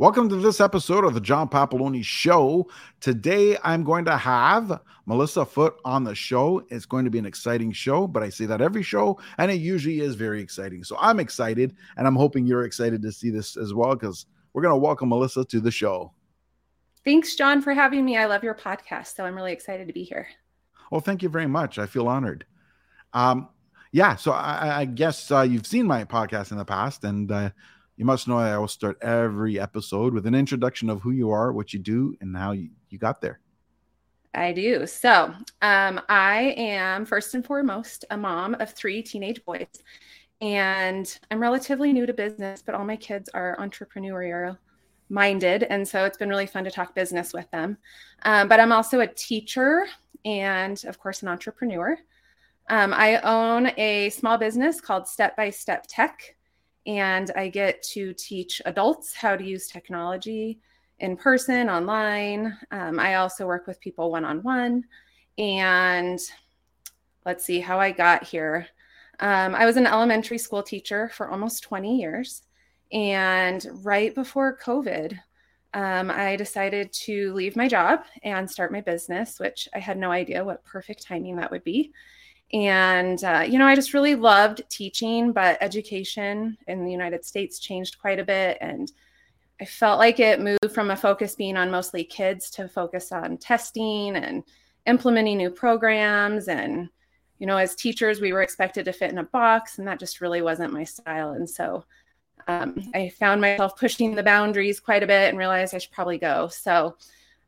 Welcome to this episode of the John Papaloni Show. Today, I'm going to have Melissa Foote on the show. It's going to be an exciting show, but I say that every show, and it usually is very exciting. So I'm excited, and I'm hoping you're excited to see this as well because we're going to welcome Melissa to the show. Thanks, John, for having me. I love your podcast, so I'm really excited to be here. Well, thank you very much. I feel honored. Um, yeah, so I, I guess uh, you've seen my podcast in the past, and uh, you must know I will start every episode with an introduction of who you are, what you do, and how you, you got there. I do. So, um, I am first and foremost a mom of three teenage boys, and I'm relatively new to business, but all my kids are entrepreneurial minded. And so it's been really fun to talk business with them. Um, but I'm also a teacher and, of course, an entrepreneur. Um, I own a small business called Step by Step Tech and I get to teach adults how to use technology in person, online. Um, I also work with people one on one. And let's see how I got here. Um, I was an elementary school teacher for almost 20 years. And right before COVID, um, I decided to leave my job and start my business, which I had no idea what perfect timing that would be. And, uh, you know, I just really loved teaching, but education in the United States changed quite a bit. And I felt like it moved from a focus being on mostly kids to focus on testing and implementing new programs. And, you know, as teachers, we were expected to fit in a box, and that just really wasn't my style. And so um, I found myself pushing the boundaries quite a bit and realized I should probably go. So,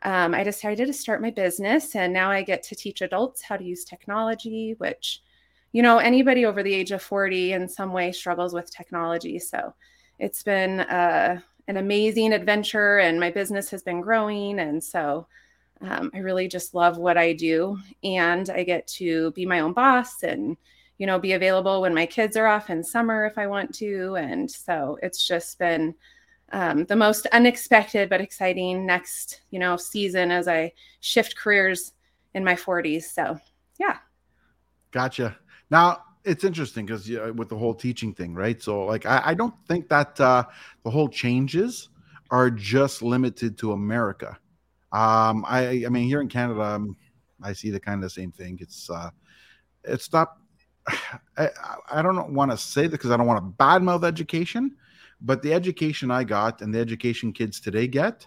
um, I decided to start my business, and now I get to teach adults how to use technology, which, you know, anybody over the age of 40 in some way struggles with technology. So it's been uh, an amazing adventure, and my business has been growing. And so um, I really just love what I do, and I get to be my own boss and you know be available when my kids are off in summer if I want to. And so it's just been um, the most unexpected but exciting next you know season as i shift careers in my 40s so yeah. Gotcha. Now it's interesting because with the whole teaching thing right? So like i, I don't think that uh, the whole changes are just limited to america. Um i i mean here in canada um, i see the kind of the same thing. It's uh it's not I, I don't want to say that because I don't want to badmouth education, but the education I got and the education kids today get,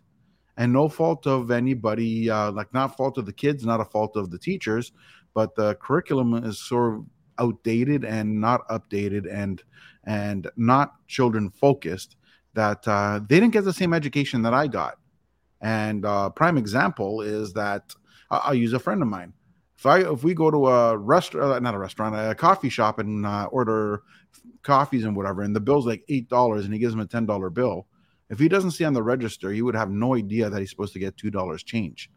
and no fault of anybody, uh, like not fault of the kids, not a fault of the teachers, but the curriculum is sort of outdated and not updated and and not children focused. That uh, they didn't get the same education that I got. And uh, prime example is that I'll use a friend of mine. If I if we go to a restaurant, uh, not a restaurant, a coffee shop, and uh, order coffees and whatever, and the bill's like eight dollars, and he gives him a ten dollar bill. If he doesn't see on the register, he would have no idea that he's supposed to get two dollars change.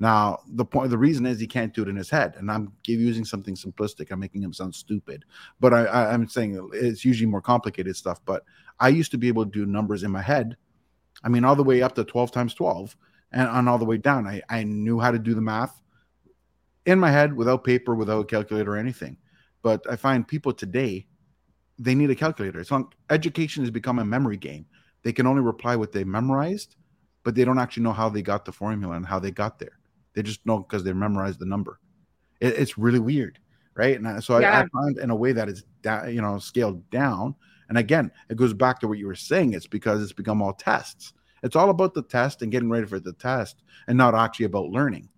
Now, the point, the reason is he can't do it in his head, and I'm using something simplistic. I'm making him sound stupid, but I, I, I'm saying it's usually more complicated stuff. But I used to be able to do numbers in my head. I mean, all the way up to 12 times 12, and on all the way down, I, I knew how to do the math in my head without paper, without a calculator or anything. But I find people today they need a calculator. So education has become a memory game. They can only reply what they memorized, but they don't actually know how they got the formula and how they got there. They just know because they memorized the number. It, it's really weird, right? And so yeah. I, I, find in a way that is da- you know scaled down. And again, it goes back to what you were saying. It's because it's become all tests. It's all about the test and getting ready for the test, and not actually about learning.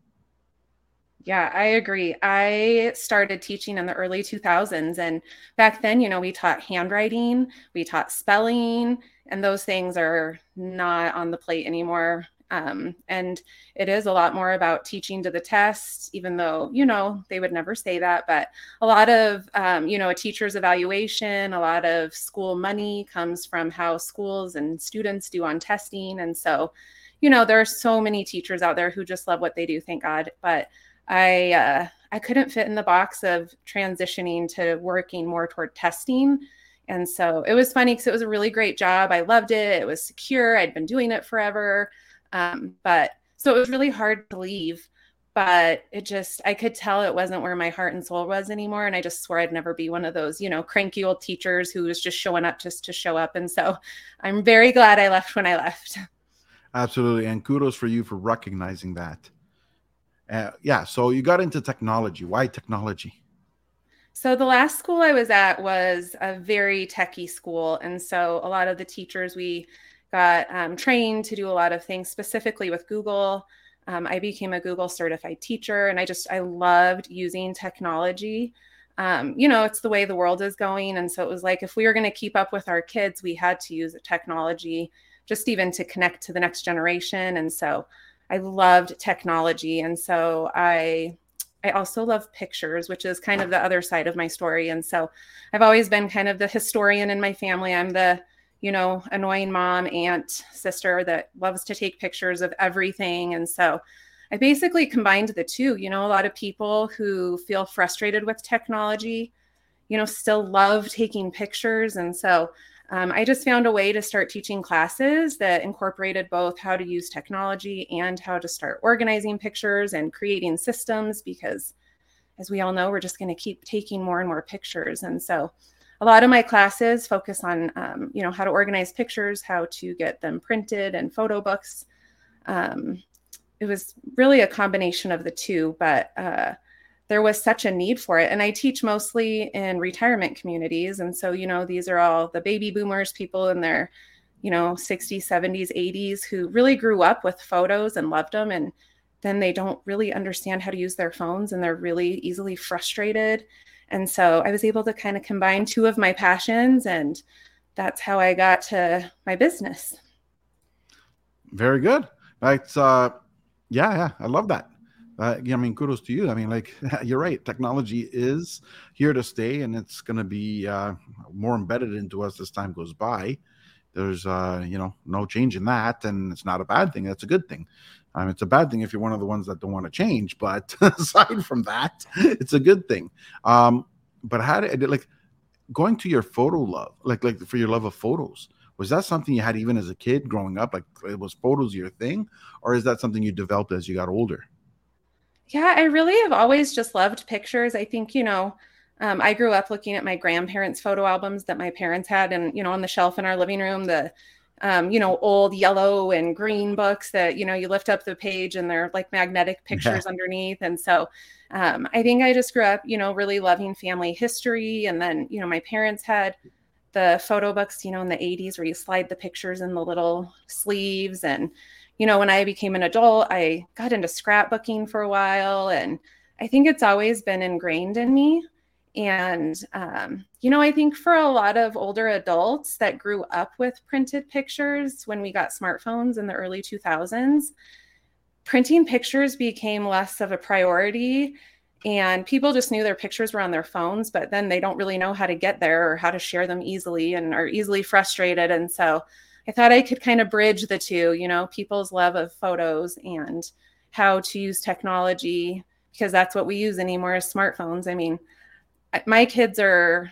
Yeah, I agree. I started teaching in the early 2000s. And back then, you know, we taught handwriting, we taught spelling, and those things are not on the plate anymore. Um, and it is a lot more about teaching to the test, even though, you know, they would never say that. But a lot of, um, you know, a teacher's evaluation, a lot of school money comes from how schools and students do on testing. And so, you know, there are so many teachers out there who just love what they do, thank God. But I uh, I couldn't fit in the box of transitioning to working more toward testing. And so it was funny because it was a really great job. I loved it. It was secure. I'd been doing it forever. Um, but so it was really hard to leave. But it just, I could tell it wasn't where my heart and soul was anymore. And I just swore I'd never be one of those, you know, cranky old teachers who was just showing up just to show up. And so I'm very glad I left when I left. Absolutely, and kudos for you for recognizing that. Uh, yeah, so you got into technology. Why technology? So the last school I was at was a very techie school, and so a lot of the teachers we got um, trained to do a lot of things specifically with Google. Um, I became a Google certified teacher, and I just I loved using technology. Um, you know, it's the way the world is going, and so it was like if we were going to keep up with our kids, we had to use technology just even to connect to the next generation. And so I loved technology, and so I I also love pictures, which is kind of the other side of my story. And so I've always been kind of the historian in my family. I'm the you know, annoying mom, aunt, sister that loves to take pictures of everything. And so I basically combined the two. You know, a lot of people who feel frustrated with technology, you know, still love taking pictures. And so um, I just found a way to start teaching classes that incorporated both how to use technology and how to start organizing pictures and creating systems because, as we all know, we're just going to keep taking more and more pictures. And so a lot of my classes focus on um, you know how to organize pictures how to get them printed and photo books um, it was really a combination of the two but uh, there was such a need for it and i teach mostly in retirement communities and so you know these are all the baby boomers people in their you know 60s 70s 80s who really grew up with photos and loved them and then they don't really understand how to use their phones and they're really easily frustrated and so I was able to kind of combine two of my passions, and that's how I got to my business. Very good. That's uh, yeah, yeah, I love that. Uh, I mean, kudos to you. I mean, like you're right. Technology is here to stay, and it's going to be uh, more embedded into us as time goes by. There's, uh, you know, no change in that, and it's not a bad thing. That's a good thing. Um, it's a bad thing if you're one of the ones that don't want to change, but aside from that, it's a good thing. Um, but how did like going to your photo love, like like for your love of photos? Was that something you had even as a kid growing up? Like it was photos your thing, or is that something you developed as you got older? Yeah, I really have always just loved pictures. I think you know. Um, I grew up looking at my grandparents' photo albums that my parents had, and you know, on the shelf in our living room, the um, you know, old yellow and green books that, you know, you lift up the page and they're like magnetic pictures yeah. underneath. And so um, I think I just grew up, you know, really loving family history. And then, you know, my parents had the photo books, you know, in the 80s where you slide the pictures in the little sleeves. And, you know, when I became an adult, I got into scrapbooking for a while. And I think it's always been ingrained in me. And, um, you know, I think for a lot of older adults that grew up with printed pictures when we got smartphones in the early 2000s, printing pictures became less of a priority. And people just knew their pictures were on their phones, but then they don't really know how to get there or how to share them easily and are easily frustrated. And so I thought I could kind of bridge the two, you know, people's love of photos and how to use technology because that's what we use anymore is smartphones. I mean, my kids are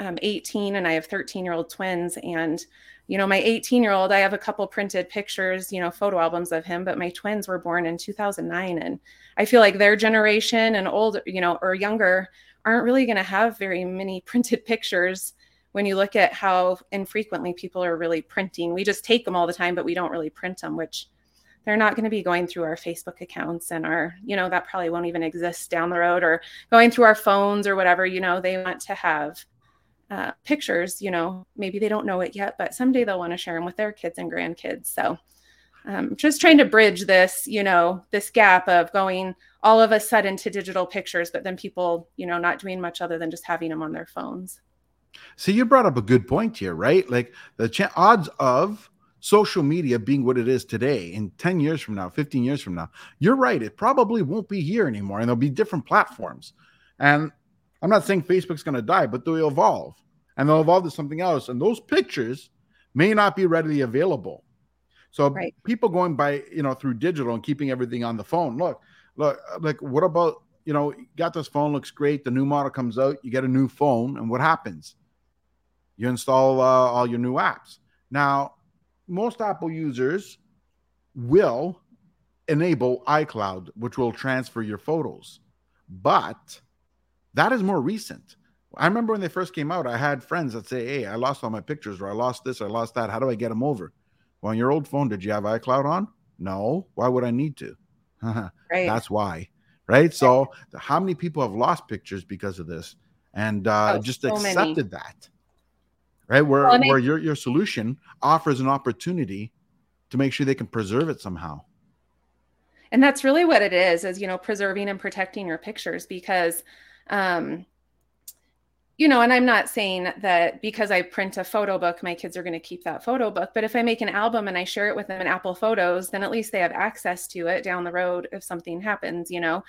um, 18 and I have 13 year old twins. And, you know, my 18 year old, I have a couple printed pictures, you know, photo albums of him, but my twins were born in 2009. And I feel like their generation and older, you know, or younger aren't really going to have very many printed pictures when you look at how infrequently people are really printing. We just take them all the time, but we don't really print them, which they're not going to be going through our Facebook accounts and our, you know, that probably won't even exist down the road or going through our phones or whatever. You know, they want to have uh, pictures, you know, maybe they don't know it yet, but someday they'll want to share them with their kids and grandkids. So, um, just trying to bridge this, you know, this gap of going all of a sudden to digital pictures, but then people, you know, not doing much other than just having them on their phones. See, you brought up a good point here, right? Like the ch- odds of social media being what it is today in 10 years from now 15 years from now you're right it probably won't be here anymore and there'll be different platforms and i'm not saying facebook's going to die but they'll evolve and they'll evolve to something else and those pictures may not be readily available so right. people going by you know through digital and keeping everything on the phone look look like what about you know got this phone looks great the new model comes out you get a new phone and what happens you install uh, all your new apps now most Apple users will enable iCloud, which will transfer your photos. But that is more recent. I remember when they first came out, I had friends that say, Hey, I lost all my pictures, or I lost this, or I lost that. How do I get them over? Well, on your old phone, did you have iCloud on? No. Why would I need to? right. That's why. Right. So, how many people have lost pictures because of this and uh, Oh, just so accepted that? Right. Where, Well, I- where your, your solution offers an opportunity to make sure they can preserve it somehow. and that's really what it is is you know preserving and protecting your pictures because um you know and i'm not saying that because i print a photo book my kids are going to keep that photo book but if i make an album and i share it with them in apple photos then at least they have access to it down the road if something happens you know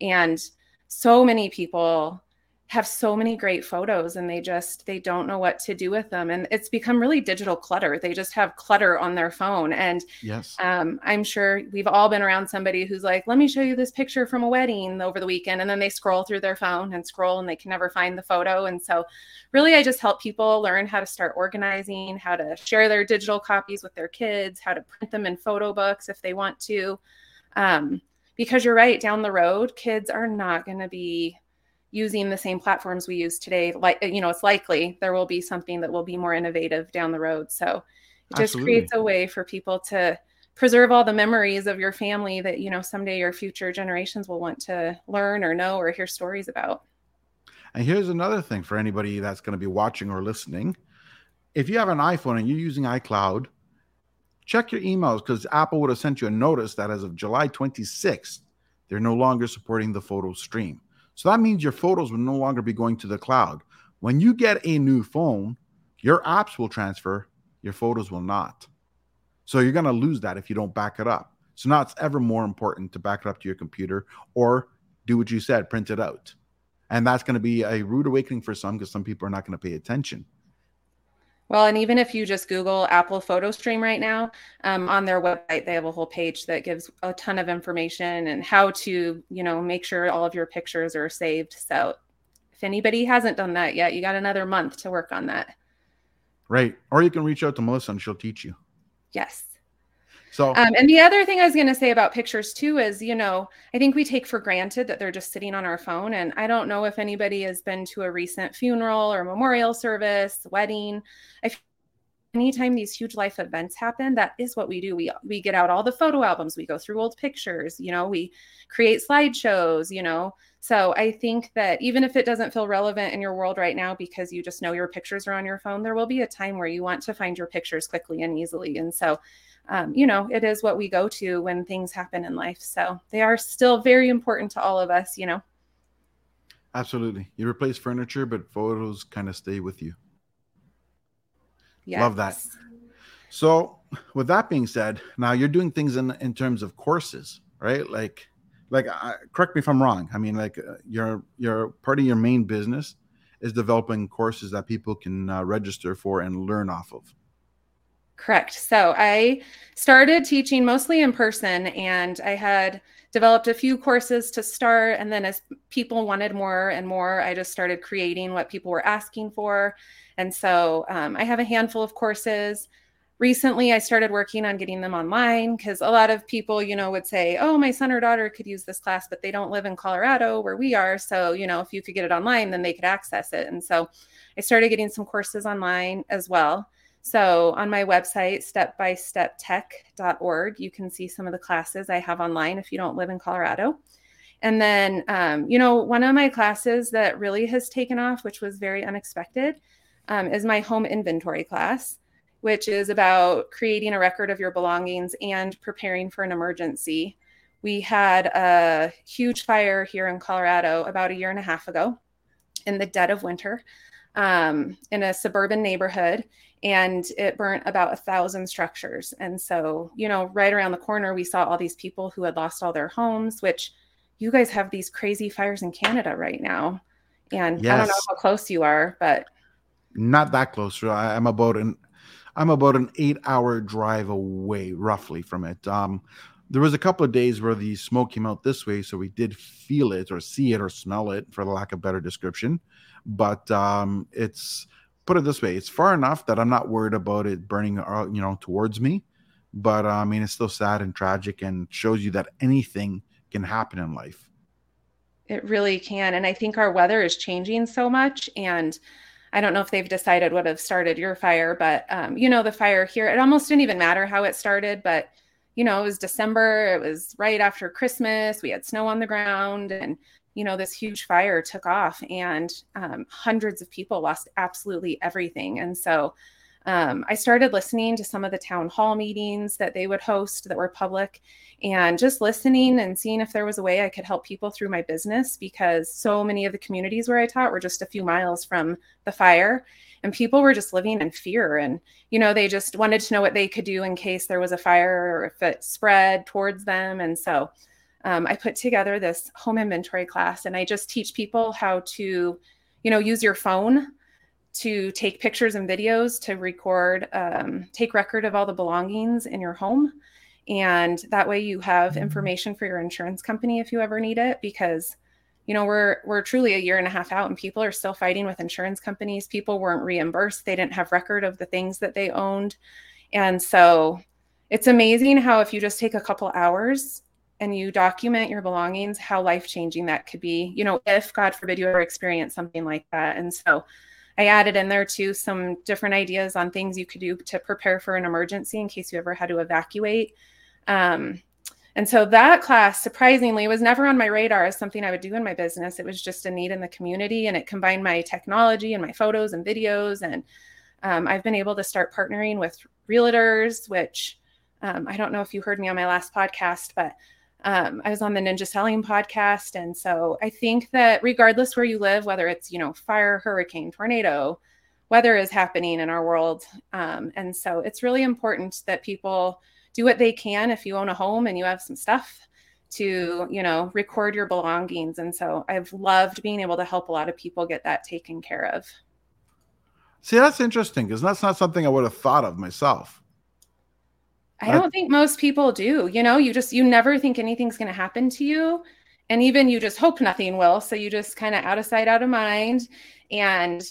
and so many people have so many great photos and they just they don't know what to do with them and it's become really digital clutter they just have clutter on their phone and Yes. um, I'm sure we've all been around somebody who's like, let me show you this picture from a wedding over the weekend. And then they scroll through their phone and scroll and they can never find the photo. And so, really, I just help people learn how to start organizing, how to share their digital copies with their kids, how to print them in photo books if they want to. Um, because you're right, down the road, kids are not going to be using the same platforms we use today like uh, you know it's likely there will be something that will be more innovative down the road so it just Absolutely. creates a way for people to preserve all the memories of your family that you know someday your future generations will want to learn or know or hear stories about And here's another thing for anybody that's going to be watching or listening. If you have an iPhone and you're using iCloud, check your emails because Apple would have sent you a notice that as of July 26th, they're no longer supporting the photo stream. So that means your photos will no longer be going to the cloud. When you get a new phone, your apps will transfer, your photos will not. So you're going to lose that if you don't back it up. So now it's ever more important to back it up to your computer or do what you said, print it out. And that's going to be a rude awakening for some because some people are not going to pay attention. Well and even if you just google apple photo stream right now um, on their website they have a whole page that gives a ton of information and how to you know make sure all of your pictures are saved so if anybody hasn't done that yet you got another month to work on that Right. Or you can reach out to Melissa and she'll teach you. yes So, Um, and the other thing I was going to say about pictures too is, you know, I think we take for granted that they're just sitting on our phone. And I don't know if anybody has been to a recent funeral or memorial service, wedding. I anytime these huge life events happen, that is what we do. We we get out all the photo albums, we go through old pictures, you know, we create slideshows, you know. So I think that even if it doesn't feel relevant in your world right now because you just know your pictures are on your phone, there will be a time where you want to find your pictures quickly and easily. And so um, you know, it is what we go to when things happen in life. So they are still very important to all of us, you know. absolutely. You replace furniture, but photos kind of stay with you. Yes. Love that. So, with that being said, now you're doing things in in terms of courses, right? Like, like, uh, correct me if I'm wrong. I mean, like, uh, your your part of your main business is developing courses that people can uh, register for and learn off of. Correct. So I started teaching mostly in person and I had developed a few courses to start. And then as people wanted more and more, I just started creating what people were asking for. And so um, I have a handful of courses. Recently, I started working on getting them online because a lot of people, you know, would say, oh, my son or daughter could use this class, but they don't live in Colorado where we are. So, you know, if you could get it online, then they could access it. And so I started getting some courses online as well. So on my website, stepbysteptech.org, you can see some of the classes I have online if you don't live in Colorado. And then, um, you know, one of my classes that really has taken off, which was very unexpected, um, is my home inventory class, which is about creating a record of your belongings and preparing for an emergency. We had a huge fire here in Colorado about a year and a half ago in the dead of winter um, in a suburban neighborhood and it burnt about a thousand structures. And so, you know, right around the corner, we saw all these people who had lost all their homes, which you guys have these crazy fires in Canada right now. And I don't know how close you are, but Not that close. I'm about an I'm about an eight hour drive away, roughly, from it. Um, there was a couple of days where the smoke came out this way, so we did feel it or see it or smell it, for the lack of better description. But um, it's put it this way: it's far enough that I'm not worried about it burning, uh, you know, towards me. But uh, I mean, it's still sad and tragic, and shows you that anything can happen in life. It really can. And I think our weather is changing so much. And I don't know if they've decided what have started your fire, but um, you know, the fire here, it almost didn't even matter how it started, but you know, it was December, it was right after Christmas, we had snow on the ground, and you know, this huge fire took off, and um, hundreds of people lost absolutely everything. And so um, I started listening to some of the town hall meetings that they would host that were public and just listening and seeing if there was a way I could help people through my business because so many of the communities where I taught were just a few miles from the fire and people were just living in fear and you know they just wanted to know what they could do in case there was a fire or if it spread towards them and so um, i put together this home inventory class and i just teach people how to you know use your phone to take pictures and videos to record um, take record of all the belongings in your home. And that way you have information for your insurance company if you ever need it because you know we're we're truly a year and a half out and people are still fighting with insurance companies. People weren't reimbursed. They didn't have record of the things that they owned. And so it's amazing how if you just take a couple hours and you document your belongings how life changing that could be you know if god forbid you ever experience something like that and so I added in there too some different ideas on things you could do to prepare for an emergency in case you ever had to evacuate. Um, and so that class, surprisingly, was never on my radar as something I would do in my business. It was just a need in the community, and it combined my technology and my photos and videos. And um, I've been able to start partnering with realtors, which um, I don't know if you heard me on my last podcast, but um, I was on the Ninja Selling podcast. And so I think that regardless where you live, whether it's, you know, fire, hurricane, tornado, weather is happening in our world. Um, and so it's really important that people do what they can if you own a home and you have some stuff to you know record your belongings and so i've loved being able to help a lot of people get that taken care of see that's interesting because that's not something i would have thought of myself i don't think most people do you know you just you never think anything's going to happen to you. And even you just hope nothing will so you just kind of out of sight out of mind. And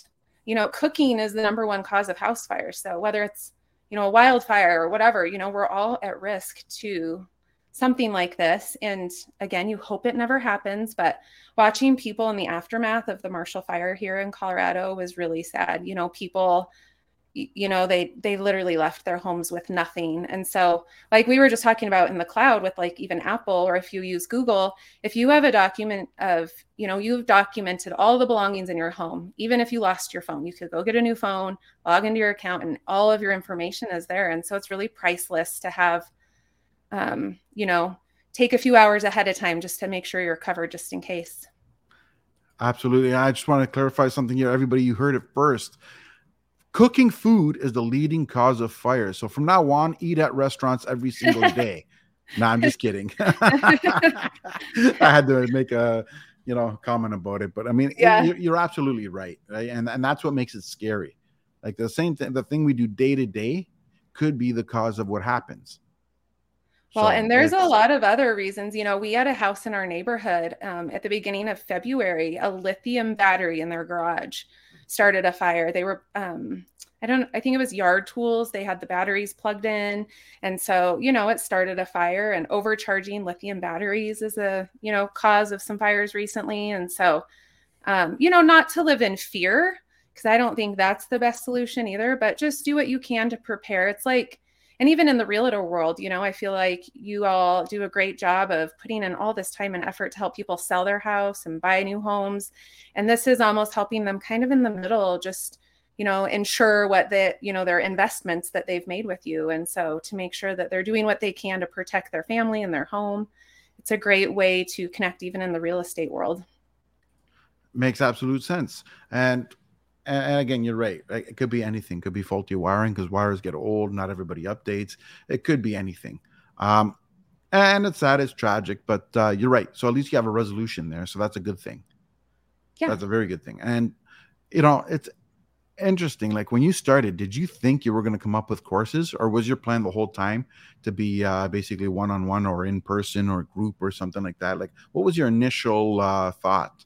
you know cooking is the number one cause of house fires so whether it's you know a wildfire or whatever you know we're all at risk to something like this. And again you hope it never happens but watching people in the aftermath of the marshall fire here in colorado was really sad. You know people you know they they literally left their homes with nothing. And so like we were just talking about in the cloud with like even apple or if you use google if you have a document of you know you've documented all the belongings in your home even if you lost your phone you could go get a new phone log into your account and all of your information is there. And so it's really priceless to have um, you know take a few hours ahead of time just to make sure you're covered just in case. Absolutely. I just want to clarify something here. Everybody you heard it first Cooking food is the leading cause of fire. So from now on, eat at restaurants every single day. no, I'm just kidding. I had to make a you know comment about it, but I mean, yeah. it, you're absolutely right, right? And and that's what makes it scary. Like the same thing, the thing we do day to day could be the cause of what happens. Well, so and there's a lot of other reasons. You know, we had a house in our neighborhood um, at the beginning of February, a lithium battery in their garage started a fire. They were, um, I don't, I think it was yard tools. They had the batteries plugged in. And so, you know, it started a fire and overcharging lithium batteries is a, you know, cause of some fires recently. And so, um, you know, not to live in fear, because I don't think that's the best solution either, but just do what you can to prepare. It's like, and even in the realtor world, you know, I feel like you all do a great job of putting in all this time and effort to help people sell their house and buy new homes. And this is almost helping them kind of in the middle, just, you know, ensure what the, you know, their investments that they've made with you. And so to make sure that they're doing what they can to protect their family and their home, it's a great way to connect even in the real estate world. Makes absolute sense. And and, again, you're right. It could be anything. It could be faulty wiring because wires get old. Not everybody updates. It could be anything. Um, and it's sad. It's tragic, but uh, you're right. So at least you have a resolution there. So that's a good thing. Yeah, that's a very good thing. And you know, it's interesting. Like when you started, did you think you were going to come up with courses, or was your plan the whole time to be uh, basically one on one or in person or group or something like that? Like, what was your initial uh, thought?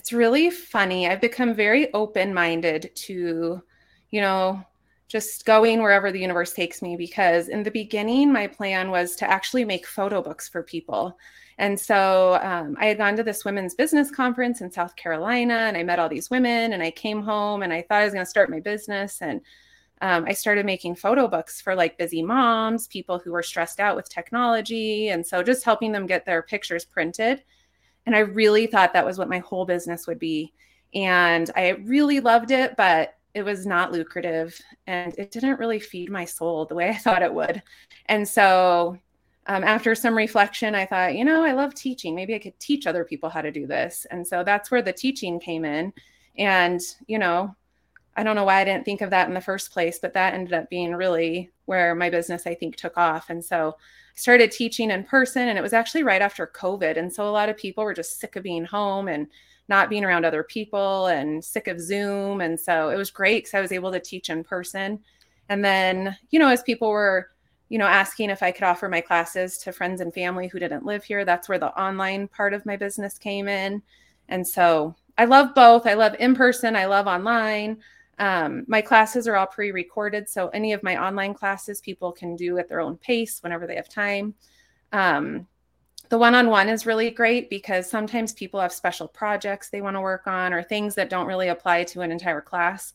It's really funny. I've become very open minded to, you know, just going wherever the universe takes me because in the beginning my plan was to actually make photo books for people. And so um, i had gone to this women's business conference in south carolina and i met all these women and i came home and i thought i was going to start my business. And um, i started making photo books for like busy moms people who were stressed out with technology. And so just helping them get their pictures printed and i really thought that was what my whole business would be and i really loved it but it was not lucrative and it didn't really feed my soul the way I thought it would. And so um, after some reflection, I thought, you know, I love teaching. Maybe I could teach other people how to do this. And so that's where the teaching came in. And, you know, I don't know why I didn't think of that in the first place, but that ended up being really where my business, I think, took off. And so started teaching in person, and it was actually right after COVID. And so a lot of people were just sick of being home and not being around other people and sick of Zoom. And so it was great because I was able to teach in person. And then, you know, as people were, you know, asking if I could offer my classes to friends and family who didn't live here, that's where the online part of my business came in. And so I love both. I love in person, I love online. Um, my classes are all pre recorded. So any of my online classes people can do at their own pace whenever they have time. Um, the one-on-one is really great because sometimes people have special projects they want to work on or things that don't really apply to an entire class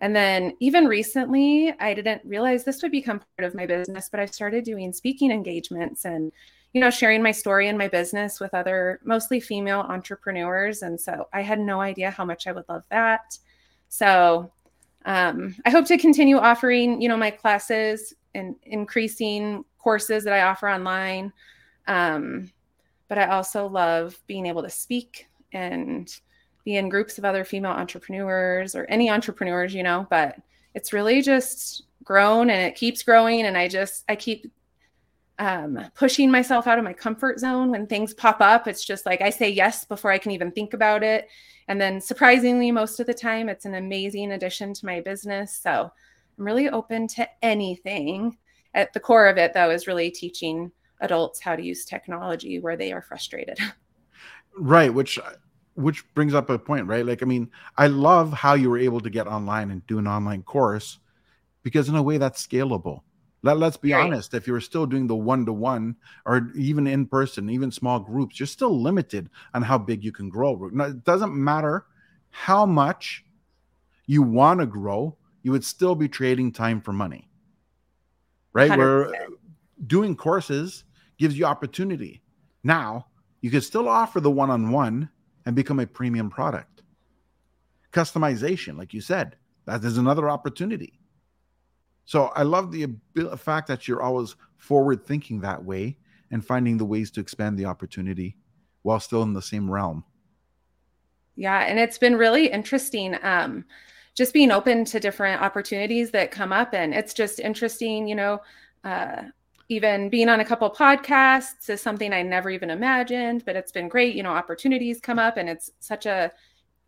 and then even recently i didn't realize this would become part of my business but i've started doing speaking engagements and you know sharing my story and my business with other mostly female entrepreneurs and so i had no idea how much i would love that so um, i hope to continue offering you know my classes and increasing courses that i offer online um, but I also love being able to speak and be in groups of other female entrepreneurs or any entrepreneurs, you know, but it's really just grown and it keeps growing. And I just, I keep um, pushing myself out of my comfort zone when things pop up. It's just like I say yes before I can even think about it. And then surprisingly, most of the time, it's an amazing addition to my business. So I'm really open to anything. At the core of it, though, is really teaching adults how to use technology where they are frustrated. Right, which which brings up a point, right? Like I mean, I love how you were able to get online and do an online course because in a way that's scalable. Let, let's be right. honest, if you're still doing the one to one or even in person, even small groups, you're still limited on how big you can grow. Now, it doesn't matter how much you want to grow, you would still be trading time for money. Right? 100%. Where doing courses gives you opportunity. Now, you can still offer the one on one and become a premium product. Customization, like you said, that is another opportunity. So I love the fact that you're always forward thinking that way and finding the ways to expand the opportunity while still in the same realm. Yeah, and it's been really interesting. Um, just being open to different opportunities that come up, and it's just interesting. You know, uh, even being on a couple podcasts is something I never even imagined, but it's been great. You know, opportunities come up and it's such a,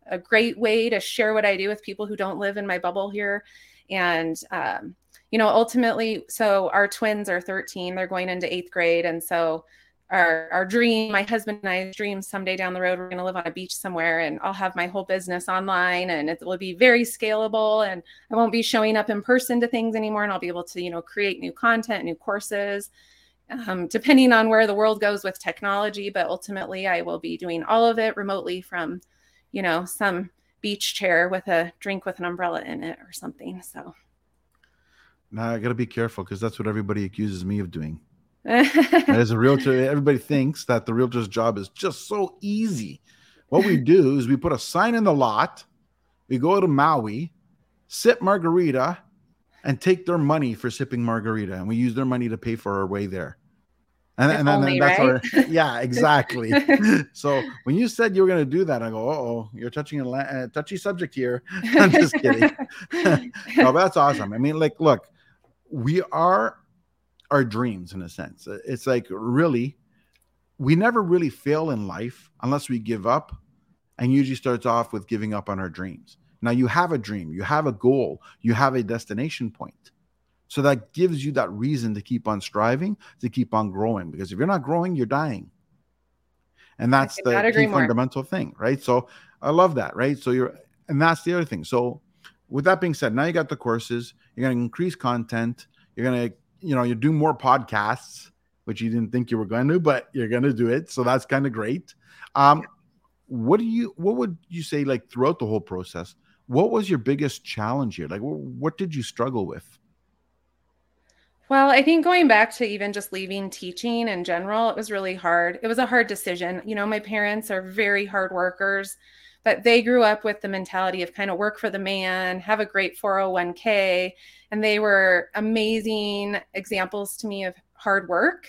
a great way to share what I do with people who don't live in my bubble here. And, um, you know, ultimately, so our twins are 13, they're going into eighth grade. And so our our dream my husband and i's dream someday down the road we're going to live on a beach somewhere and i'll have my whole business online and it will be very scalable and i won't be showing up in person to things anymore and i'll be able to you know create new content new courses um, depending on where the world goes with technology but ultimately i will be doing all of it remotely from you know some beach chair with a drink with an umbrella in it or something so now i got to be careful because that's what everybody accuses me of doing as a realtor, everybody thinks that the realtor's job is just so easy. What we do is we put a sign in the lot, we go to Maui, sip margarita, and take their money for sipping margarita, and we use their money to pay for our way there. And, and then only, that's right? our yeah, exactly. so when you said you were going to do that, I go, oh, you're touching a, a, uh, touchy subject here. I'm just kidding. no, that's awesome. I mean, like, look, we are our dreams in a sense. It's like really, we never really fail in life unless we give up, and usually starts off with giving up on our dreams. Now you have a dream, you have a goal, you have a destination point. So that gives you that reason to keep on striving, to keep on growing. Because if you're not growing, you're dying. And that's the key fundamental thing, right? So I love that, right? So you're, and that's the other thing. So with that being said, now you got the courses, you're going to increase content, you're going to, you know, you do more podcasts, which you didn't think you were going to, do, but you're going to do it. So that's kind of great. Um, what do you, what would you say, like throughout the whole process, what was your biggest challenge here? Like, what did you struggle with? Well, I think going back to even just leaving teaching in general, it was really hard. It was a hard decision. You know, my parents are very hard workers, but they grew up with the mentality of kind of work for the man, have a great 401k. And they were amazing examples to me of hard work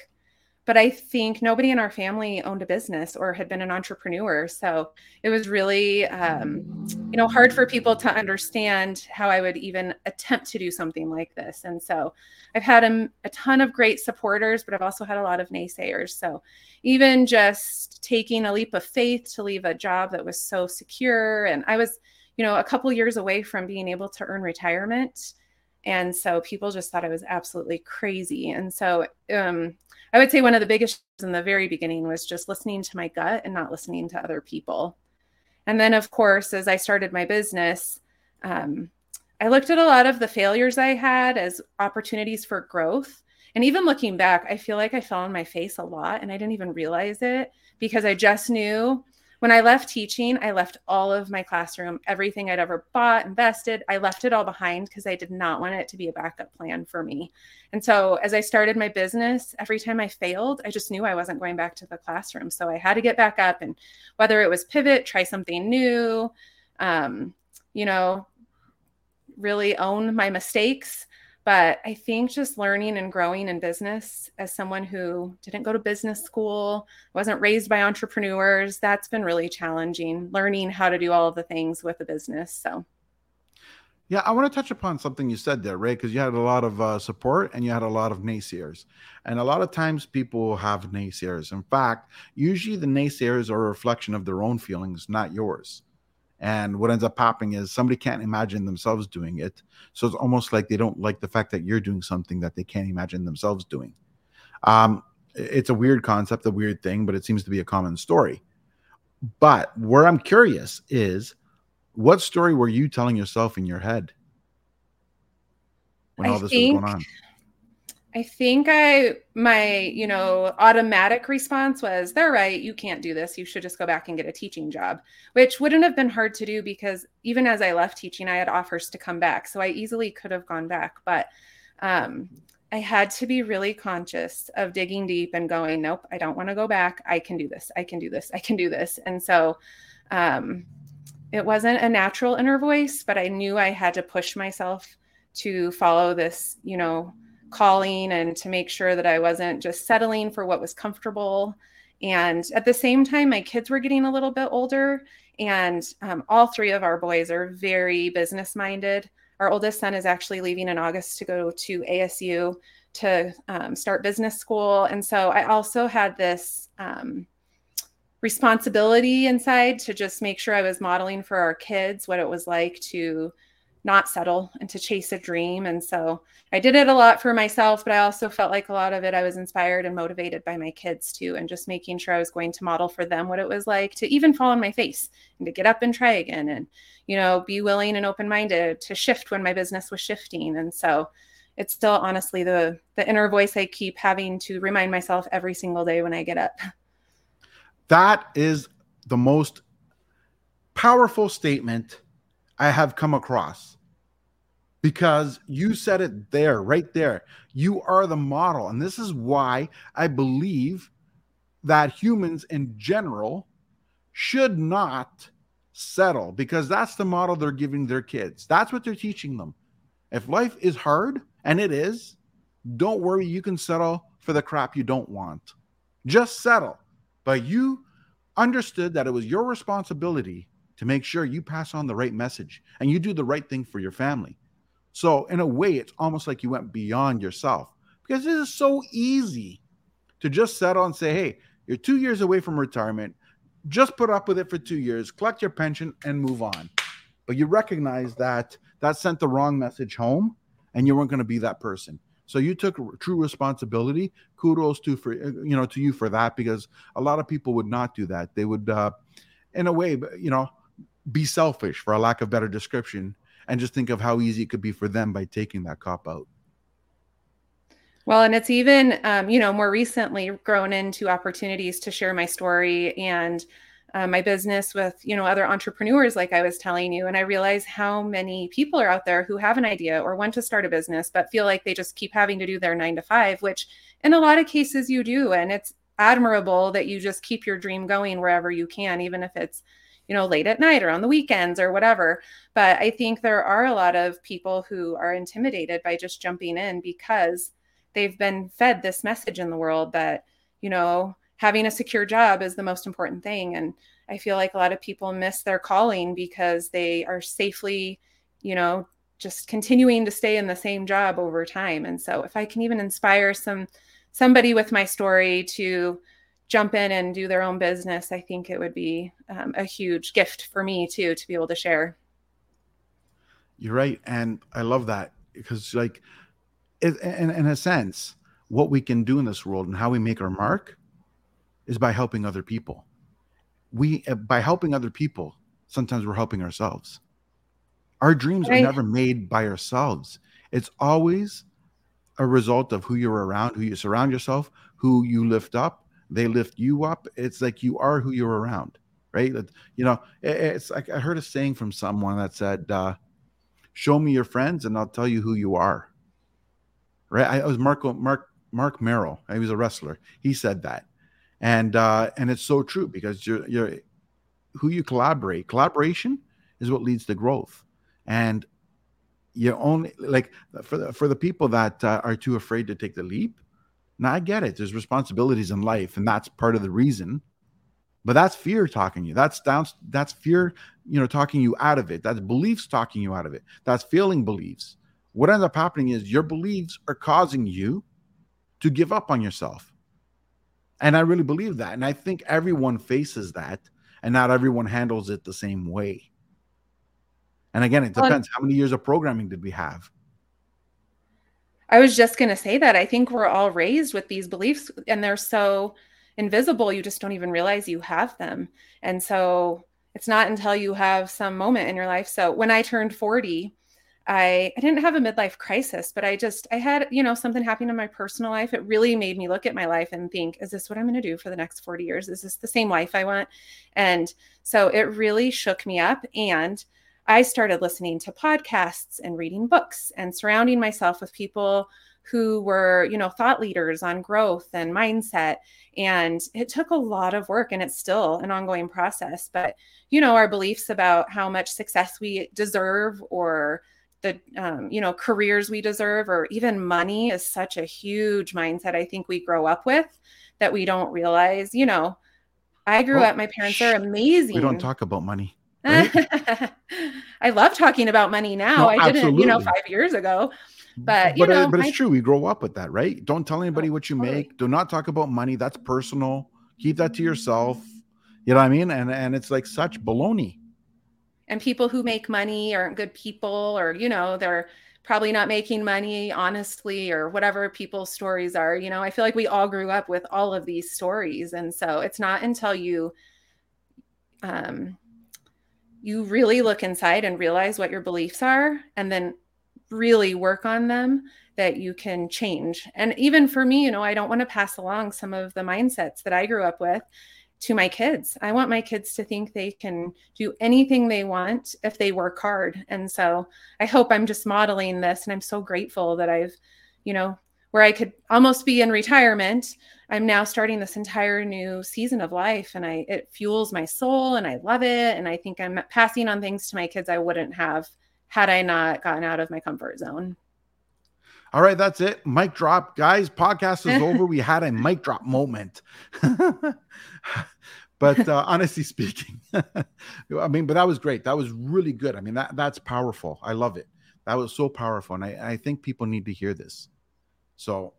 but I think nobody in our family owned a business or had been an entrepreneur. So it was really, um, you know, hard for people to understand how I would even attempt to do something like this. And so I've had a, a ton of great supporters, but I've also had a lot of naysayers. So even just taking a leap of faith to leave a job that was so secure, and I was, you know, a couple years away from being able to earn retirement. And so people just thought I was absolutely crazy. And so um, I would say one of the biggest in the very beginning was just listening to my gut and not listening to other people. And then, of course, as I started my business, um, I looked at a lot of the failures I had as opportunities for growth. And even looking back, I feel like I fell on my face a lot and I didn't even realize it because I just knew when I left teaching, I left all of my classroom, everything I'd ever bought, invested, I left it all behind because I did not want it to be a backup plan for me. And so as I started my business, every time I failed, I just knew I wasn't going back to the classroom. So I had to get back up and whether it was pivot, try something new, um, you know, really own my mistakes but I think just learning and growing in business as someone who didn't go to business school, wasn't raised by entrepreneurs, that's been really challenging, learning how to do all of the things with a business. So, yeah, I want to touch upon something you said there, Ray, because you had a lot of uh, support and you had a lot of naysayers. And a lot of times people have naysayers. In fact, usually the naysayers are a reflection of their own feelings, not yours. And what ends up happening is somebody can't imagine themselves doing it. So it's almost like they don't like the fact that you're doing something that they can't imagine themselves doing. Um, it's a weird concept, a weird thing, but it seems to be a common story. But where I'm curious is what story were you telling yourself in your head when all this think, was going on? I think I my, you know, automatic response was they're right, you can't do this. You should just go back and get a teaching job, which wouldn't have been hard to do because even as I left teaching, I had offers to come back. So I easily could have gone back, but um I had to be really conscious of digging deep and going, nope, I don't want to go back. I can do this. I can do this. I can do this. And so um it wasn't a natural inner voice, but I knew I had to push myself to follow this, you know, calling and to make sure that I wasn't just settling for what was comfortable. And at the same time, my kids were getting a little bit older, and um, all three of our boys are very business minded. Our oldest son is actually leaving in August to go to ASU to um, start business school. And so I also had this um, responsibility inside to just make sure I was modeling for our kids what it was like to not settle and to chase a dream. And so I did it a lot for myself, but I also felt like a lot of it I was inspired and motivated by my kids too, and just making sure I was going to model for them what it was like to even fall on my face and to get up and try again and, you know, be willing and open minded to shift when my business was shifting. And so it's still honestly the the inner voice I keep having to remind myself every single day when I get up. That is the most powerful statement I have come across because you said it there, right there. You are the model. And this is why I believe that humans in general should not settle because that's the model they're giving their kids. That's what they're teaching them. If life is hard, and it is, don't worry, you can settle for the crap you don't want. Just settle. But you understood that it was your responsibility to make sure you pass on the right message and you do the right thing for your family. So, in a way, it's almost like you went beyond yourself because it is so easy to just settle and say, hey, you're two years away from retirement. Just put up with it for two years, collect your pension, and move on. But you recognize that that sent the wrong message home and you weren't going to be that person. So you took true responsibility. Kudos to for you know to you for that because a lot of people would not do that. They would, uh, in a way, you know, be selfish for a lack of better description and just think of how easy it could be for them by taking that cop out. Well, and it's even, um, you know, more recently grown into opportunities to share my story and uh, my business with, you know, other entrepreneurs, like I was telling you. And I realize how many people are out there who have an idea or want to start a business, but feel like they just keep having to do their nine to five, which in a lot of cases you do. And it's admirable that you just keep your dream going wherever you can, even if it's, you know, late at night or on the weekends or whatever. But I think there are a lot of people who are intimidated by just jumping in because they've been fed this message in the world that you know having a secure job is the most important thing and i feel like a lot of people miss their calling because they are safely you know just continuing to stay in the same job over time and so if i can even inspire some somebody with my story to jump in and do their own business i think it would be um, a huge gift for me too to be able to share you're right and i love that because like in, in a sense, what we can do in this world and how we make our mark is by helping other people. We, uh, by helping other people, sometimes we're helping ourselves. Our dreams right. are never made by ourselves. It's always a result of who you're around, who you surround yourself, who you lift up. They lift you up. It's like you are who you're around, right? You know, it's like I heard a saying from someone that said, uh, "Show me your friends, and I'll tell you who you are." right? I, was Marco Mark Mark Merrill. He was a wrestler. He said that, and uh, and it's so true because you're you're who you collaborate. Collaboration is what leads to growth, and you only like for the, for the people that uh, are too afraid to take the leap. Now I get it. There's responsibilities in life, and that's part of the reason. But that's fear talking you. That's down. That's fear, you know, talking you out of it. That's beliefs talking you out of it. That's feeling beliefs what ends up happening is your beliefs are causing you to give up on yourself. And I really believe that. And I think everyone faces that, and not everyone handles it the same way. And again, it depends. How many years of programming did we have? I was just going to say that. I think we're all raised with these beliefs, and they're so invisible, you just don't even realize you have them. And so it's not until you have some moment in your life. So when I turned 40, I, I didn't have a midlife crisis, but I just, I had, you know, something happening in my personal life. It really made me look at my life and think, is this what I'm going to do for the next 40 years? Is this the same life I want? And so it really shook me up. And I started listening to podcasts and reading books and surrounding myself with people who were, you know, thought leaders on growth and mindset. And it took a lot of work and it's still an ongoing process. But, you know, our beliefs about how much success we deserve or the um, you know careers we deserve or even money is such a huge mindset i think we grow up with that we don't realize you know i grew well, up my parents are amazing we don't talk about money right? i love talking about money now. No, i didn't you know five years ago but you but, uh, know but it's I, true we grow up with that right? Don't tell anybody what you totally. make. Do not talk about money that's personal. Keep that to yourself you know what i mean? And and it's like such baloney. And people who make money aren't good people or you know they're probably not making money honestly or whatever people's stories are you know? I feel like we all grew up with all of these stories and so it's not until you um you really look inside and realize what your beliefs are and then really work on them that you can change and even for me you know i don't want to pass along some of the mindsets that i grew up with to my kids. I want my kids to think they can do anything they want if they work hard. And so I hope I'm just modeling this. And I'm so grateful that I've, you know, where I could almost be in retirement, I'm now starting this entire new season of life and I it fuels my soul and I love it and I think I'm passing on things to my kids I wouldn't have had I not gotten out of my comfort zone. All right, that's it. Mic drop, guys. Podcast is over. we had a mic drop moment. but uh, honestly speaking, I mean, but that was great. That was really good. I mean, that that's powerful. I love it. That was so powerful, and I, I think people need to hear this. So,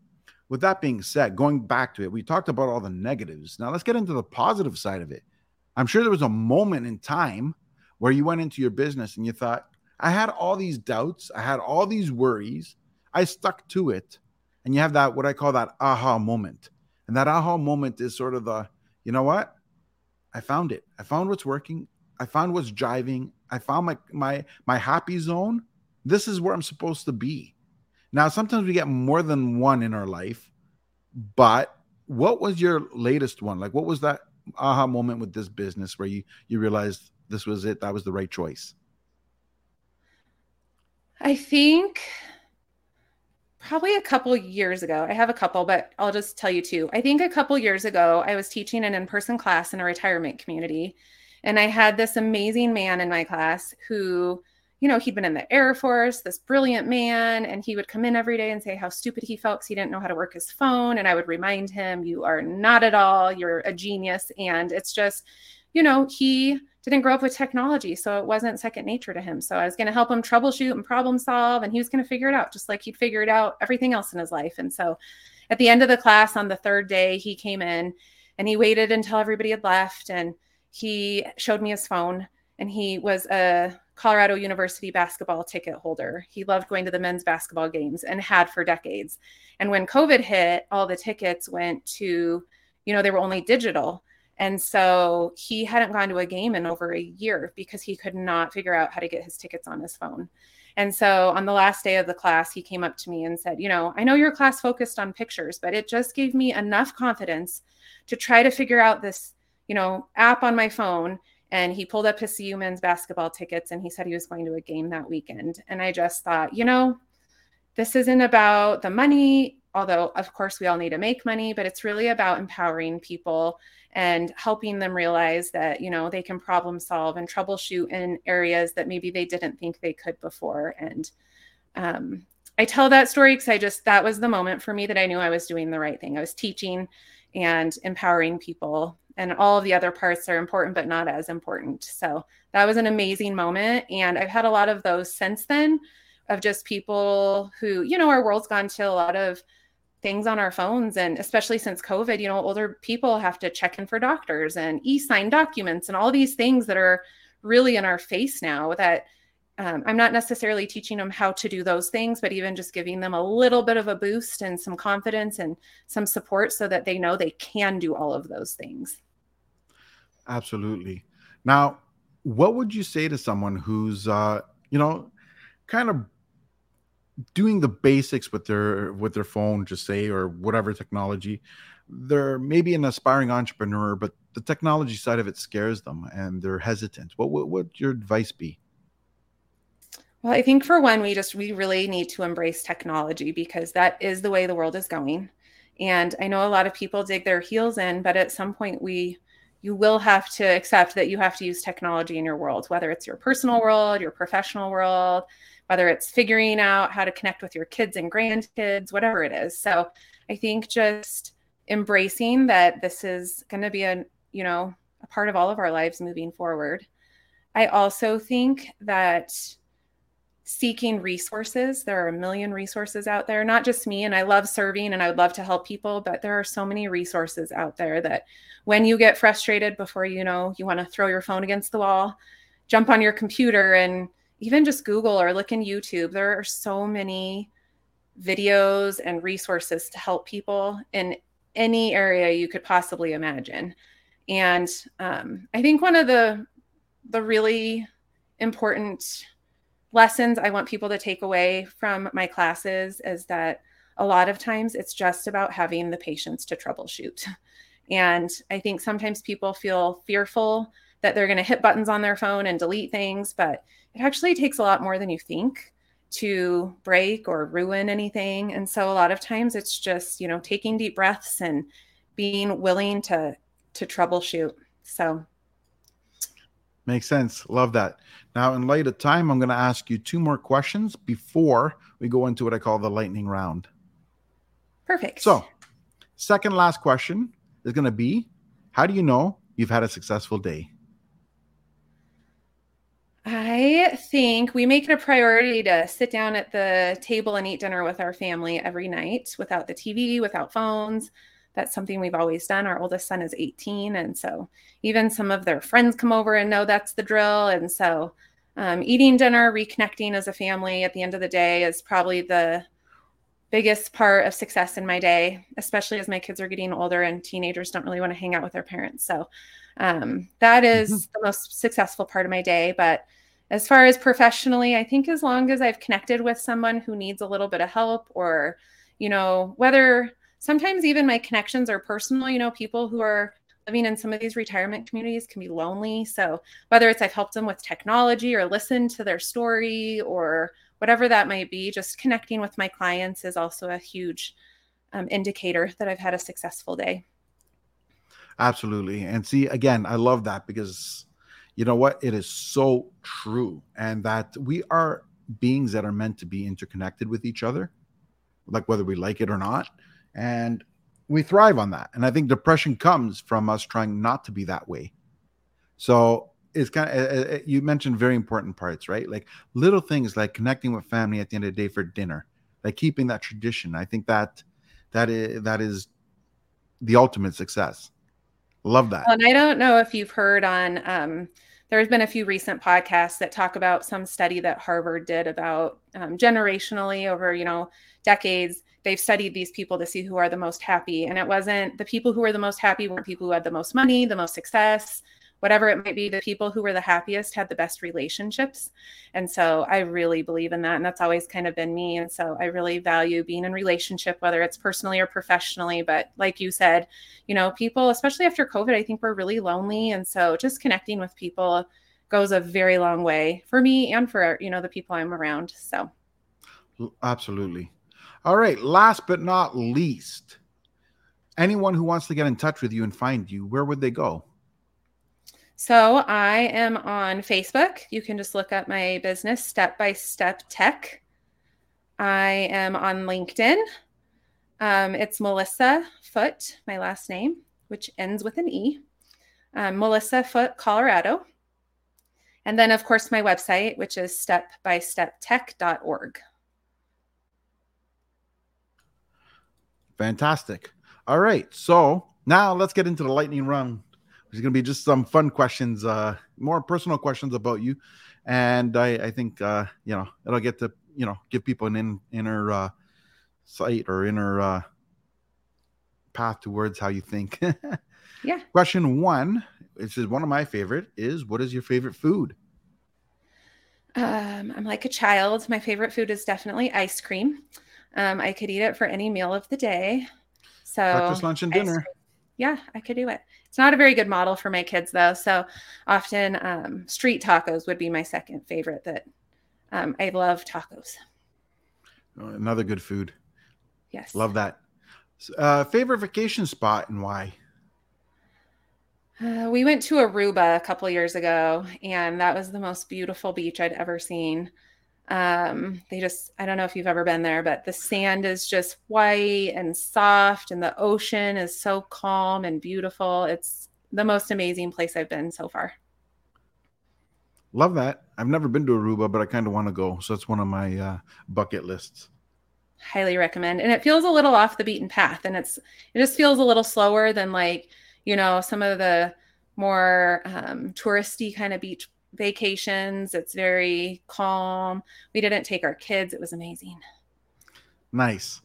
with that being said, going back to it, we talked about all the negatives. Now let's get into the positive side of it. I'm sure there was a moment in time where you went into your business and you thought, I had all these doubts, I had all these worries, I stuck to it, and you have that what I call that aha moment. And that aha moment is sort of the, you know what? I found it. I found what's working. I found what's driving. I found my my my happy zone. This is where I'm supposed to be. Now, sometimes we get more than one in our life, but what was your latest one? Like, what was that aha moment with this business where you you realized this was it? That was the right choice. I think probably a couple years ago. I have a couple, but I'll just tell you two. I think a couple years ago, I was teaching an in person class in a retirement community. And I had this amazing man in my class who, you know, he'd been in the Air Force, this brilliant man. And he would come in every day and say how stupid he felt because he didn't know how to work his phone. And I would remind him, you are not at all, you're a genius. And it's just, you know, he didn't grow up with technology, so it wasn't second nature to him. So I was going to help him troubleshoot and problem solve, and he was going to figure it out just like he'd figured out everything else in his life. And so at the end of the class on the third day, he came in and he waited until everybody had left and he showed me his phone and he was a Colorado University basketball ticket holder. He loved going to the men's basketball games and had for decades. And when COVID hit, all the tickets went to, you know, they were only digital. And so he hadn't gone to a game in over a year because he could not figure out how to get his tickets on his phone. And so on the last day of the class, he came up to me and said, You know, I know your class focused on pictures, but it just gave me enough confidence to try to figure out this, you know, app on my phone. And he pulled up his CU men's basketball tickets and he said he was going to a game that weekend. And I just thought, you know, this isn't about the money, although, of course, we all need to make money, but it's really about empowering people and helping them realize that you know they can problem solve and troubleshoot in areas that maybe they didn't think they could before and um, i tell that story because i just that was the moment for me that i knew i was doing the right thing i was teaching and empowering people and all of the other parts are important but not as important. So that was an amazing moment. And i've had a lot of those since then of just people who you know our world's gone to a lot of things on our phones and especially since covid you know older people have to check in for doctors and e-sign documents and all these things that are really in our face now that um, i'm not necessarily teaching them how to do those things but even just giving them a little bit of a boost and some confidence and some support so that they know they can do all of those things absolutely. Now what would you say to someone who's uh you know kind of doing the basics with their with their phone just say or whatever technology? They're maybe an aspiring entrepreneur but the technology side of it scares them and they're hesitant. What what would your advice be? Well i think for one we just we really need to embrace technology because that is the way the world is going. And i know a lot of people dig their heels in but at some point we you will have to accept that you have to use technology in your world whether it's your personal world your professional world whether it's figuring out how to connect with your kids and grandkids, whatever it is. So I think just embracing that this is going to be a, you know, a part of all of our lives moving forward. I also think that seeking resources, there are a million resources out there, not just me. And I love serving and I would love to help people, but there are so many resources out there that when you get frustrated before you know you want to throw your phone against the wall, jump on your computer and even just Google or look in YouTube, there are so many videos and resources to help people in any area you could possibly imagine. And um, I think one of the the really important lessons I want people to take away from my classes is that a lot of times it's just about having the patience to troubleshoot. And I think sometimes people feel fearful that they're going to hit buttons on their phone and delete things, but it actually takes a lot more than you think to break or ruin anything. And so a lot of times it's just, you know, taking deep breaths and being willing to to troubleshoot. So makes sense. Love that. Now, in light of time, I'm going to ask you two more questions before we go into what I call the lightning round. Perfect. So, second last question is going to be how do you know you've had a successful day? I think we make it a priority to sit down at the table and eat dinner with our family every night without the TV, without phones. That's something we've always done. Our oldest son is 18. And so even some of their friends come over and know that's the drill. And so um, eating dinner, reconnecting as a family at the end of the day is probably the biggest part of success in my day, especially as my kids are getting older and teenagers don't really want to hang out with their parents. So um, that is mm-hmm. the most successful part of my day. But as far as professionally, I think as long as I've connected with someone who needs a little bit of help or, you know, whether sometimes even my connections are personal, you know, people who are living in some of these retirement communities can be lonely. So whether it's I've helped them with technology or listened to their story or whatever that might be, just connecting with my clients is also a huge um, indicator that I've had a successful day. Absolutely. And see, again, I love that because you know what? It is so true. And that we are beings that are meant to be interconnected with each other, like whether we like it or not. And we thrive on that. And I think depression comes from us trying not to be that way. So it's kind of uh, uh, uh, you mentioned very important parts, right? Like little things like connecting with family at the end of the day for dinner, like keeping that tradition. I think that that is that is the ultimate success. Love that. Well, and I don't know if you've heard on um, there's been a few recent podcasts that talk about some study that Harvard did about um, generationally over you know decades. They've studied these people to see who are the most happy, and it wasn't the people who were the most happy weren't people who had the most money, the most success whatever it might be, the people who were the happiest had the best relationships. And so I really believe in that. And that's always kind of been me. And so I really value being in relationship, whether it's personally or professionally. But like you said, you know, people, especially after COVID, I think we're really lonely. And so just connecting with people goes a very long way for me and for, you know, the people I'm around. So absolutely. All right. Last but not least, anyone who wants to get in touch with you and find you, where would they go? So I am on Facebook. You can just look up my business, Step by Step Tech. I am on LinkedIn. Um, it's Melissa Foote, my last name, which ends with an E. Um, Melissa Foote, Colorado. And then, of course, my website, which is stepbysteptech.org. Fantastic. All right. So now let's get into the lightning round there's going to be just some fun questions, uh, more personal questions about you, and I, I think uh, you know it'll get to you know give people an in, inner uh, sight or inner uh, path towards how you think. yeah. Question one, which is one of my favorite, is what is your favorite food? Um, I'm like a child. My favorite food is definitely ice cream. Um, I could eat it for any meal of the day. So breakfast, lunch, and dinner. Yeah, I could do it. It's not a very good model for my kids though. So often um, street tacos would be my second favorite. That um, I love tacos. Oh, another good food. Yes. Love that. Uh, favorite vacation spot and why? Uh, we went to Aruba a couple years ago, and that was the most beautiful beach I'd ever seen. Um, they just, I don't know if you've ever been there, but the sand is just white and soft, and the ocean is so calm and beautiful. It's the most amazing place I've been so far. Love that. I've never been to Aruba, but I kind of want to go. So that's one of my uh, bucket lists. Highly recommend. And it feels a little off the beaten path, and it's it just feels a little slower than like you know some of the more um, touristy kind of beach vacations. It's very calm. We didn't take our kids. It was amazing. Nice.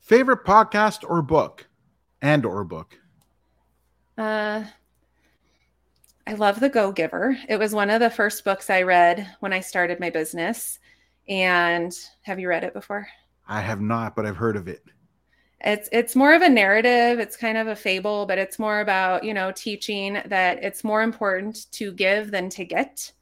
Favorite podcast or book? And or book? Uh I love The Go Giver. It was one of the first books I read when I started my business. And have you read it before? I have not, but I've heard of it it's it's more of a narrative it's kind of a fable but it's more about you know teaching that it's more important to give than to get.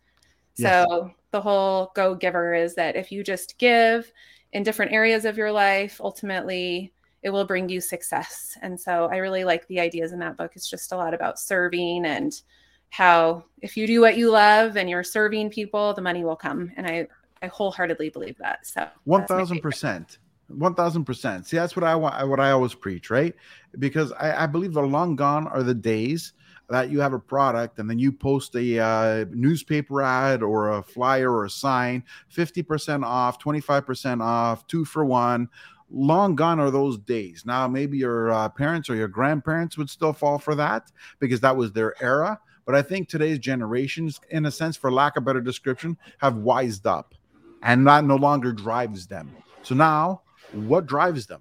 Yes. so the whole go giver is that if you just give in different areas of your life ultimately it will bring you success. And so i really like the ideas in that book. It's just a lot about serving and how if you do what you love and you're serving people the money will come. And i i wholeheartedly believe that. So 1000% one thousand percent. See, that's what I want. What I always preach, right? Because I, I, believe the long gone are the days that you have a product and then you post a uh, newspaper ad or a flyer or a sign, fifty percent off, twenty five percent off, two for one. Long gone are those days. Now, maybe your uh, parents or your grandparents would still fall for that because that was their era. But I think today's generations, in a sense, for lack of better description, have wised up, and that no longer drives them. So now what drives them?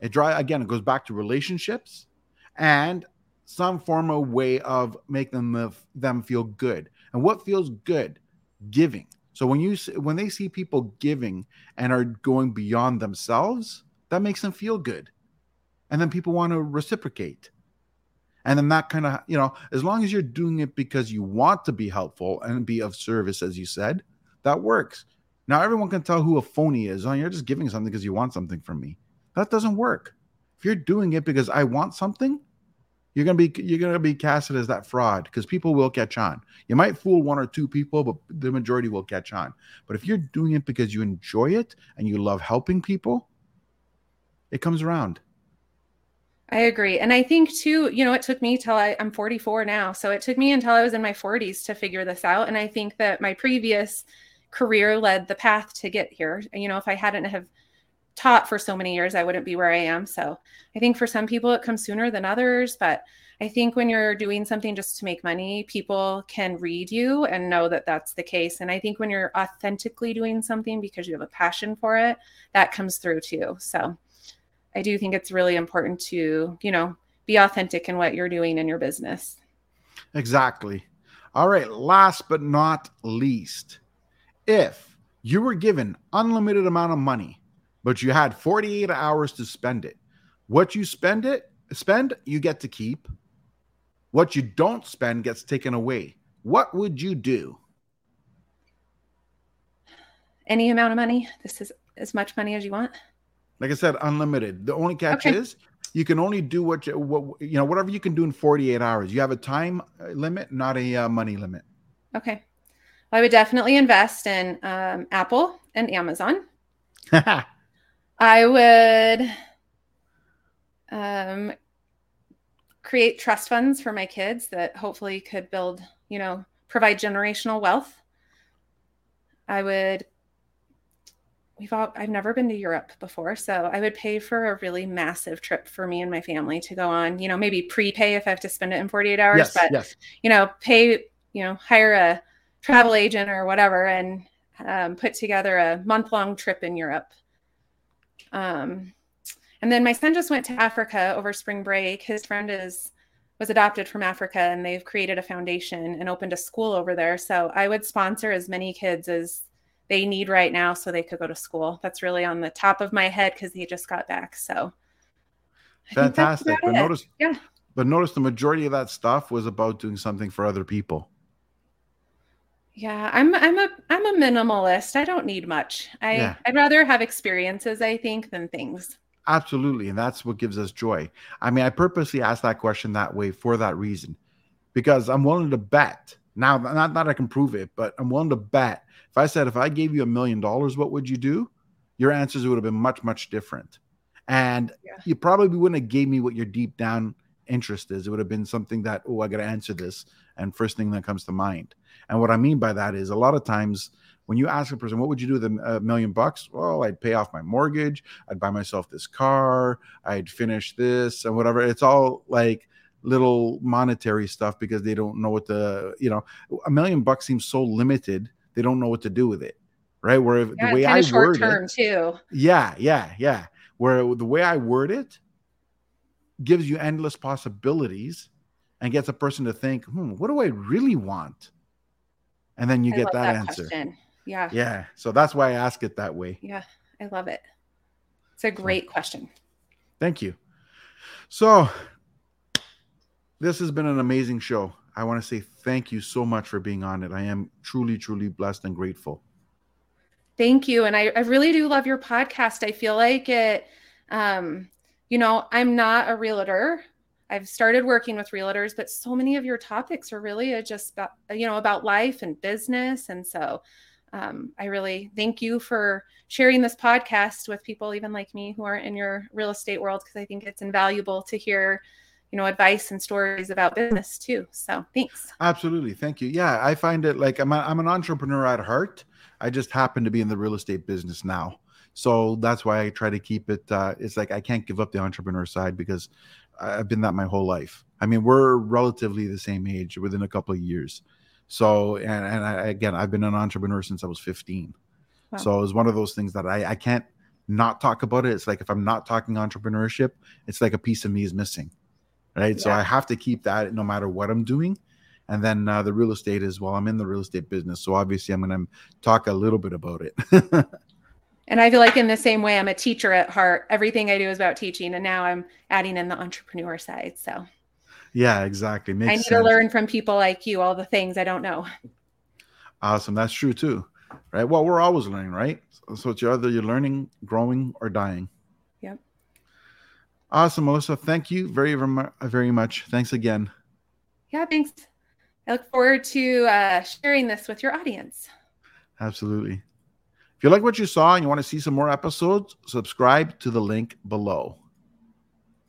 It drive again, it goes back to relationships and some form of way of making them them feel good. And what feels good? Giving. So when you when they see people giving and are going beyond themselves, that makes them feel good. And then people want to reciprocate. And then that kind of, you know, as long as you're doing it because you want to be helpful and be of service, as you said, that works. Now everyone can tell who a phony is. Oh, you're just giving something because you want something from me. That doesn't work. If you're doing it because I want something, you're gonna be you're gonna be casted as that fraud because people will catch on. You might fool one or two people, but the majority will catch on. But if you're doing it because you enjoy it and you love helping people, it comes around. I agree. And I think too, you know, it took me till I, I'm 44 now. So it took me until I was in my 40s to figure this out. And I think that my previous career led the path to get here. You know, if I hadn't have taught for so many years, I wouldn't be where I am. So I think for some people it comes sooner than others, but I think when you're doing something just to make money, people can read you and know that that's the case. And I think when you're authentically doing something because you have a passion for it, that comes through too. So I do think it's really important to, you know, be authentic in what you're doing in your business. Exactly. All right. Last but not least, if you were given unlimited amount of money, but you had 48 hours to spend it, what you spend it spend, you get to keep. What you don't spend gets taken away. What would you do? Any amount of money. This is as much money as you want. Like I said, unlimited. The only catch okay. is you can only do what you what you know whatever you can do in 48 hours. You have a time limit, not a uh, money limit. Okay. I would definitely invest in um, Apple and Amazon. I would um, create trust funds for my kids that hopefully could build, you know, provide generational wealth. I would we've all I've never been to Europe before, so I would pay for a really massive trip for me and my family to go on, you know, maybe prepay if I have to spend it in 48 hours, yes, but yes. you know, pay, you know, hire a travel agent or whatever and um, put together a month long trip in Europe. Um, and then my son just went to Africa over spring break. His friend is was adopted from Africa and they've created a foundation and opened a school over there. So I would sponsor as many kids as they need right now so they could go to school. That's really on the top of my head because he just got back. So fantastic. But notice, yeah. But notice the majority of that stuff was about doing something for other people. Yeah, I'm I'm a I'm a minimalist. I don't need much. I yeah. I'd rather have experiences, I think, than things. Absolutely, and that's what gives us joy. I mean, I purposely asked that question that way for that reason, because I'm willing to bet now. Not that I can prove it, but I'm willing to bet. If I said if I gave you a million dollars, what would you do? Your answers would have been much much different, and yeah. you probably wouldn't have gave me what your deep down interest is. It would have been something that oh, I got to answer this, and first thing that comes to mind. And what I mean by that is a lot of times when you ask a person, what would you do with a million bucks? Well, I'd pay off my mortgage. I'd buy myself this car. I'd finish this and whatever. It's all like little monetary stuff because they don't know what the, you know, a million bucks seems so limited. They don't know what to do with it. Right. Where yeah, the way I word term it, too. Yeah. Yeah. Yeah. Where the way I word it gives you endless possibilities and gets a person to think, hmm, what do I really want? And then you I get that, that, answer. Question. Yeah. Yeah. So that's why I ask it that way. Yeah. I love it. It's a great so, question. Thank you. So this has been an amazing show. I want to say thank you so much for being on it. I am truly, truly blessed and grateful. Thank you. And I, I really do love your podcast. I feel like it, um, you know, I'm not a realtor. I've started working with realtors, but so many of your topics are really just about, you know, about life and business. And so um, I really thank you for sharing this podcast with people, even like me, who aren't in your real estate world, because I think it's invaluable to hear, you know, advice and stories about business too. So thanks. Absolutely. Thank you. Yeah. I find it like I'm, a, I'm an entrepreneur at heart. I just happen to be in the real estate business now. So that's why I try to keep it. Uh, it's like I can't give up the entrepreneur side because I've been that my whole life. I mean, we're relatively the same age within a couple of years. So, and, and I, again, I've been an entrepreneur since I was 15. Wow. So it was one of those things that I, I can't not talk about it, it's like if I'm not talking entrepreneurship, it's like a piece of me is missing. Right. Yeah. So I have to keep that no matter what I'm doing. And then uh, the real estate is well, I'm in the real estate business. So obviously I'm going to talk a little bit about it. and I feel like in the same way, I'm a teacher at heart. Everything I do is about teaching. And now I'm adding in the entrepreneur side. So yeah, exactly. Makes I need sense. to learn from people like you all the things I don't know. Awesome. That's true too. Right. Well, we're always learning, right? So it's either you're learning, growing, or dying. Yep. Awesome, Melissa. Thank you very, very much. Thanks again. Yeah, thanks. I look forward to uh, sharing this with your audience. Absolutely. If you like what you saw and you want to see some more episodes, subscribe to the link below.